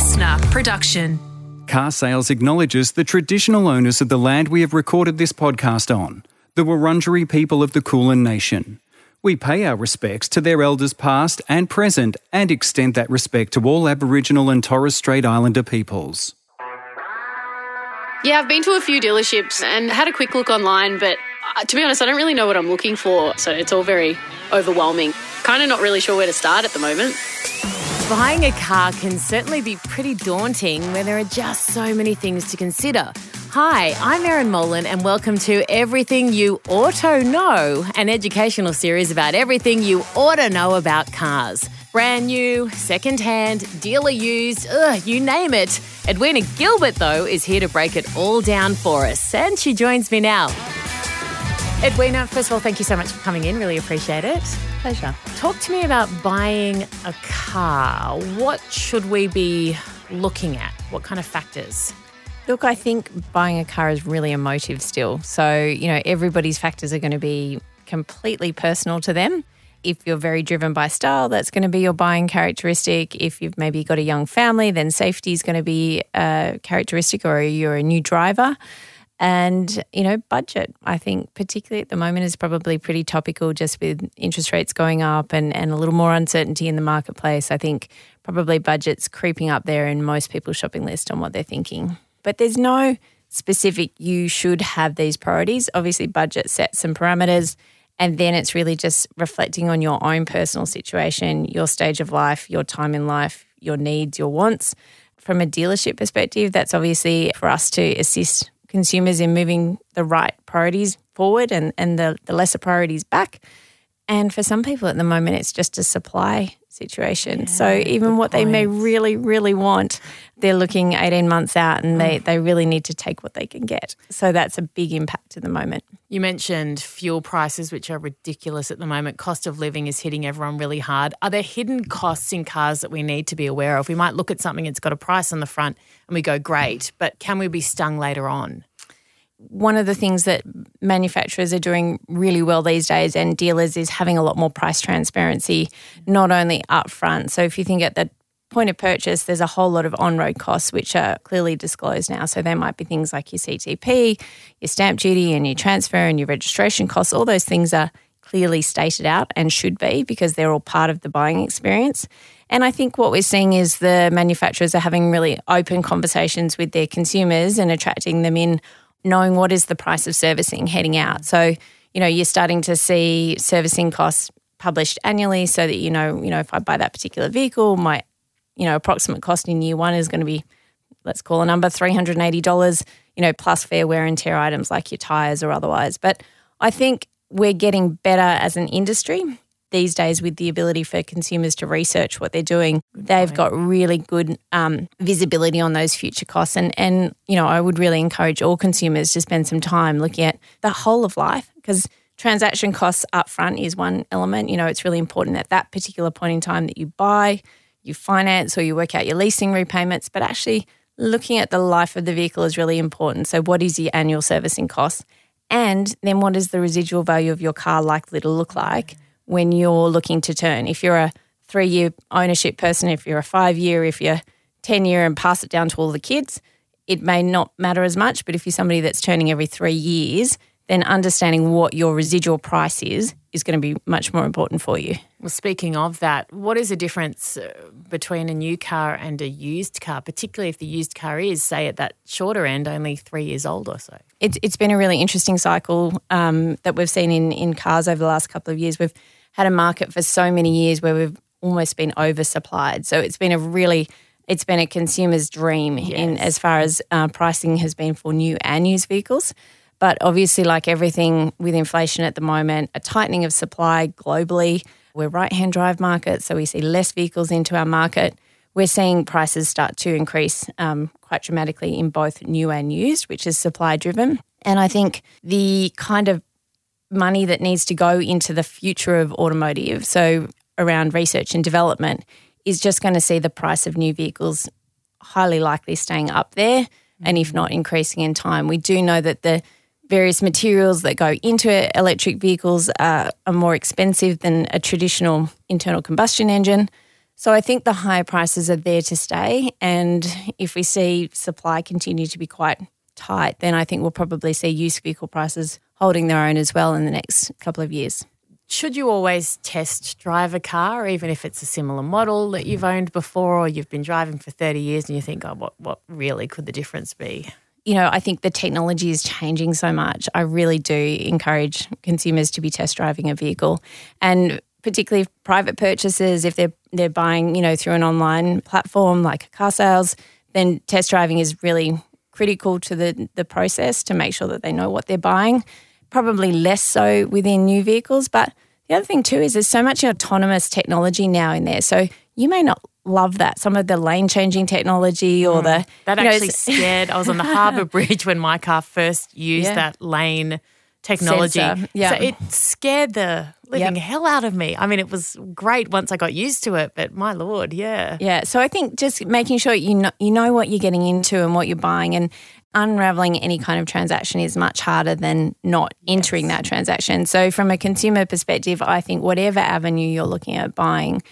LiSTNR production. Car Sales acknowledges the traditional owners of the land we have recorded this podcast on, the Wurundjeri people of the Kulin Nation. We pay our respects to their elders past and present and extend that respect to all Aboriginal and Torres Strait Islander peoples. Yeah, I've been to a few dealerships and had a quick look online, but uh, to be honest, I don't really know what I'm looking for, so it's all very overwhelming. Kind of not really sure where to start at the moment. Buying a car can certainly be pretty daunting when there are just so many things to consider. Hi, I'm Erin Molan, and welcome to Everything You Auto Know, an educational series about everything you ought to know about cars. Brand new, second hand, dealer used, ugh, you name it. Edwina Gilbert, though, is here to break it all down for us, and she joins me now. Edwina, first of all, thank you so much for coming in. Really appreciate it. Pleasure. Talk to me about buying a car. What should we be looking at? What kind of factors? Look, I think buying a car is really emotive still. So, you know, everybody's factors are going to be completely personal to them. If you're very driven by style, that's going to be your buying characteristic. If you've maybe got a young family, then safety is going to be a characteristic, or you're a new driver. And, you know, budget, I think, particularly at the moment, is probably pretty topical just with interest rates going up and, and a little more uncertainty in the marketplace. I think probably budget's creeping up there in most people's shopping list on what they're thinking. But there's no specific, you should have these priorities. Obviously, budget sets some parameters. And then it's really just reflecting on your own personal situation, your stage of life, your time in life, your needs, your wants. From a dealership perspective, that's obviously for us to assist consumers in moving the right priorities forward and, and the, the lesser priorities back. And for some people at the moment, it's just a supply situation. Yeah, so even what point. they may really, really want, they're looking 18 months out and they, mm. they really need to take what they can get. So that's a big impact at the moment. You mentioned fuel prices, which are ridiculous at the moment. Cost of living is hitting everyone really hard. Are there hidden costs in cars that we need to be aware of? We might look at something, it's got a price on the front, and we go, great, but can we be stung later on? One of the things that manufacturers are doing really well these days and dealers is having a lot more price transparency, not only upfront. So if you think at the point of purchase, there's a whole lot of on road costs which are clearly disclosed now. So there might be things like your CTP, your stamp duty, and your transfer and your registration costs. All those things are clearly stated out and should be because they're all part of the buying experience. And I think what we're seeing is the manufacturers are having really open conversations with their consumers and attracting them in knowing what is the price of servicing heading out. So, you know, you're starting to see servicing costs published annually so that you know, you know, if I buy that particular vehicle, my, you know, approximate cost in year one is going to be, let's call a number, $380, you know, plus fair wear and tear items like your tires or otherwise. But I think we're getting better as an industry these days with the ability for consumers to research what they're doing, they've got really good um, visibility on those future costs. And, and, you know, I would really encourage all consumers to spend some time looking at the whole of life because transaction costs upfront is one element. You know, it's really important at that particular point in time that you buy, you finance, or you work out your leasing repayments, but actually looking at the life of the vehicle is really important. So, what is your annual servicing cost? And then, what is the residual value of your car likely to look like? When you're looking to turn. If you're a three year ownership person, if you're a five year, if you're 10 year and pass it down to all the kids, it may not matter as much. But if you're somebody that's turning every three years, then understanding what your residual price is is going to be much more important for you. Well, speaking of that, what is the difference uh, between a new car and a used car, particularly if the used car is, say, at that shorter end, only three years old or so? It's, it's been a really interesting cycle um, that we've seen in, in cars over the last couple of years. We've had a market for so many years where we've almost been oversupplied. So it's been a really it's been a consumer's dream yes. in as far as uh, pricing has been for new and used vehicles. But obviously, like everything with inflation at the moment, a tightening of supply globally. We're right hand drive market, so we see less vehicles into our market. We're seeing prices start to increase um, quite dramatically in both new and used, which is supply driven. And I think the kind of money that needs to go into the future of automotive, so around research and development, is just going to see the price of new vehicles highly likely staying up there and if not increasing in time. We do know that the various materials that go into electric vehicles are, are more expensive than a traditional internal combustion engine. So I think the higher prices are there to stay. And if we see supply continue to be quite tight, then I think we'll probably see used vehicle prices holding their own as well in the next couple of years. Should you always test drive a car, even if it's a similar model that you've owned before or you've been driving for 30 years and you think, oh, what, what really could the difference be? You know, I think the technology is changing so much. I really do encourage consumers to be test driving a vehicle. And particularly private purchases, if they're they're buying, you know, through an online platform like car sales, then test driving is really critical to the the process to make sure that they know what they're buying probably less so within new vehicles. But the other thing too is there's so much autonomous technology now in there. So you may not love that. Some of the lane changing technology or mm. the that actually know, scared. I was on the Harbour Bridge when my car first used yeah. that lane technology. Yeah. So it scared the living yep. hell out of me. I mean, it was great once I got used to it, but my lord, yeah. Yeah. So I think just making sure you know you know what you're getting into and what you're buying and unraveling any kind of transaction is much harder than not entering yes. that transaction. So, from a consumer perspective, I think whatever avenue you're looking at buying,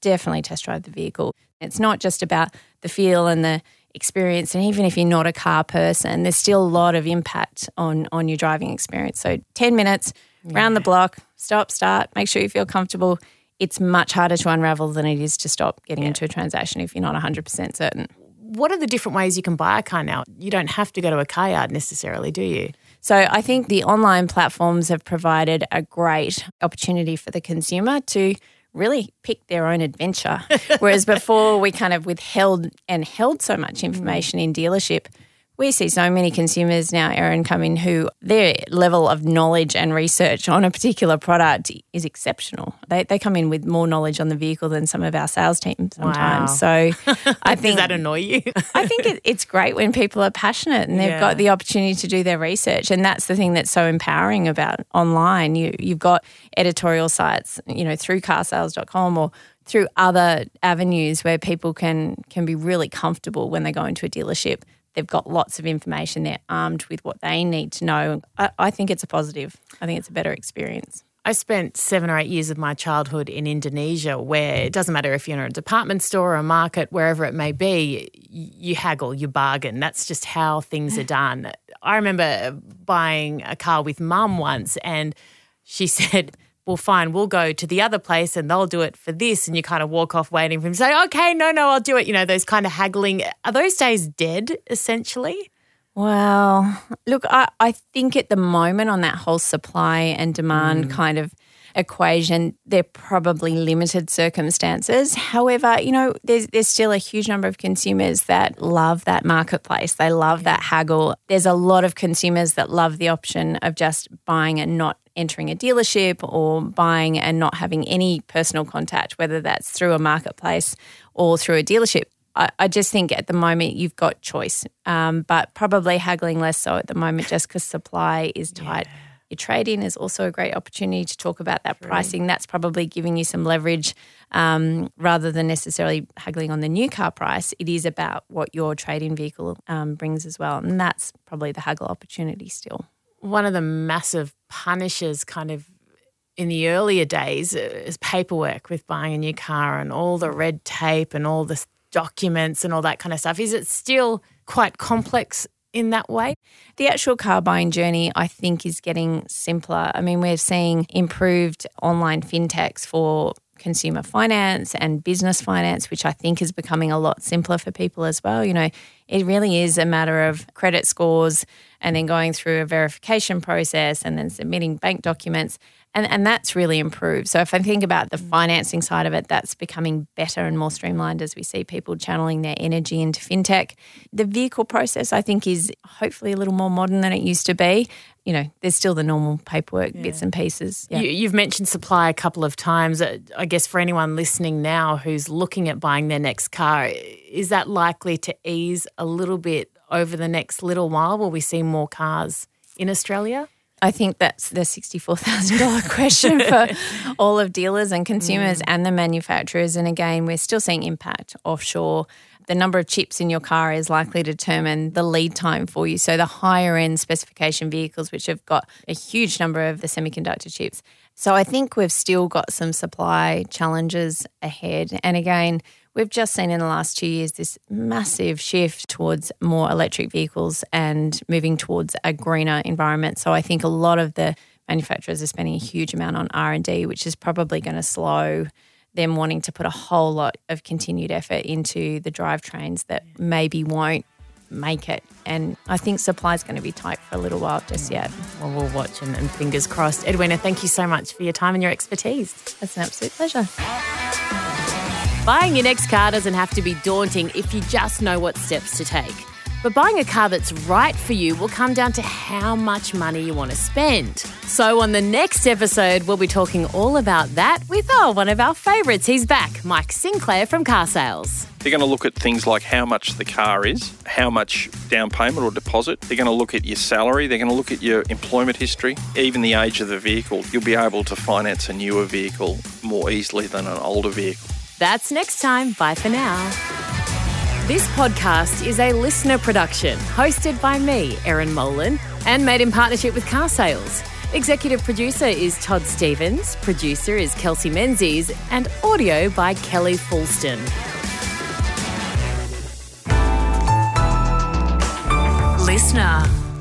definitely test drive the vehicle. It's not just about the feel and the experience and even if you're not a car person there's still a lot of impact on on your driving experience so 10 minutes yeah. round the block stop start make sure you feel comfortable it's much harder to unravel than it is to stop getting yeah. into a transaction if you're not 100% certain what are the different ways you can buy a car now? You don't have to go to a car yard necessarily, do you? So I think the online platforms have provided a great opportunity for the consumer to really pick their own adventure. Whereas before we kind of withheld and held so much information in dealership, we see so many consumers now, Erin, come in who their level of knowledge and research on a particular product is exceptional. They, they come in with more knowledge on the vehicle than some of our sales teams sometimes. Wow. So I think. Does that annoy you? I think it, it's great when people are passionate and they've yeah. got the opportunity to do their research. And that's the thing that's so empowering about online. You, you've got editorial sites, you know, through carsales.com or through other avenues where people can can be really comfortable when they go into a dealership They've got lots of information. They're armed with what they need to know. I, I think it's a positive. I think it's a better experience. I spent seven or eight years of my childhood in Indonesia, where it doesn't matter if you're in a department store or a market, wherever it may be, you haggle, you bargain. That's just how things are done. I remember buying a car with mum once, and she said, well, fine, we'll go to the other place and they'll do it for this. And you kind of walk off waiting for him to say, okay, no, no, I'll do it. You know, those kind of haggling. Are those days dead, essentially? Well, look, I, I think at the moment on that whole supply and demand mm. kind of equation, they're probably limited circumstances. However, you know, there's there's still a huge number of consumers that love that marketplace. They love that haggle. There's a lot of consumers that love the option of just buying and not entering a dealership or buying and not having any personal contact, whether that's through a marketplace or through a dealership. I, I just think at the moment you've got choice, um, but probably haggling less so at the moment just because supply is tight. Yeah. Your trade in is also a great opportunity to talk about that True. pricing. That's probably giving you some leverage um, rather than necessarily haggling on the new car price. It is about what your trade in vehicle um, brings as well. And that's probably the haggle opportunity still one of the massive punishes kind of in the earlier days uh, is paperwork with buying a new car and all the red tape and all the documents and all that kind of stuff. Is it still quite complex in that way? The actual car buying journey, I think, is getting simpler. I mean, we're seeing improved online fintechs for consumer finance and business finance, which I think is becoming a lot simpler for people as well. You know, it really is a matter of credit scores and then going through a verification process and then submitting bank documents. And, and that's really improved. So, if I think about the financing side of it, that's becoming better and more streamlined as we see people channeling their energy into fintech. The vehicle process, I think, is hopefully a little more modern than it used to be you know, there's still the normal paperwork yeah. bits and pieces. Yeah. You, have mentioned supply a couple of times. Uh, I guess for anyone listening now who's looking at buying their next car, is that likely to ease a little bit over the next little while? Will we see more cars in Australia? I think that's the $64,000 question for all of dealers and consumers mm. and the manufacturers. And again, we're still seeing impact offshore the number of chips in your car is likely to determine the lead time for you. So the higher end specification vehicles, which have got a huge number of the semiconductor chips, So I think we've still got some supply challenges ahead. And again, we've just seen in the last two years this massive shift towards more electric vehicles and moving towards a greener environment. So I think a lot of the manufacturers are spending a huge amount on R&D, which is probably going to slow them wanting to put a whole lot of continued effort into the drivetrains that maybe won't make it. And I think supply is going to be tight for a little while just yet. Well, we'll watch and, and fingers crossed. Edwina, thank you so much for your time and your expertise. It's an absolute pleasure. Buying your next car doesn't have to be daunting if you just know what steps to take. But buying a car that's right for you will come down to how much money you want to spend. So, on the next episode, we'll be talking all about that with oh, one of our favourites. He's back, Mike Sinclair from Car Sales. They're going to look at things like how much the car is, how much down payment or deposit. They're going to look at your salary. They're going to look at your employment history, even the age of the vehicle. You'll be able to finance a newer vehicle more easily than an older vehicle. That's next time. Bye for now. This podcast is a LiSTNR production hosted by me, Erin Molan, and made in partnership with Car Sales. Executive producer is Todd Stevens, producer is Kelsey Menzies, and audio by Kelly Fulston. LiSTNR.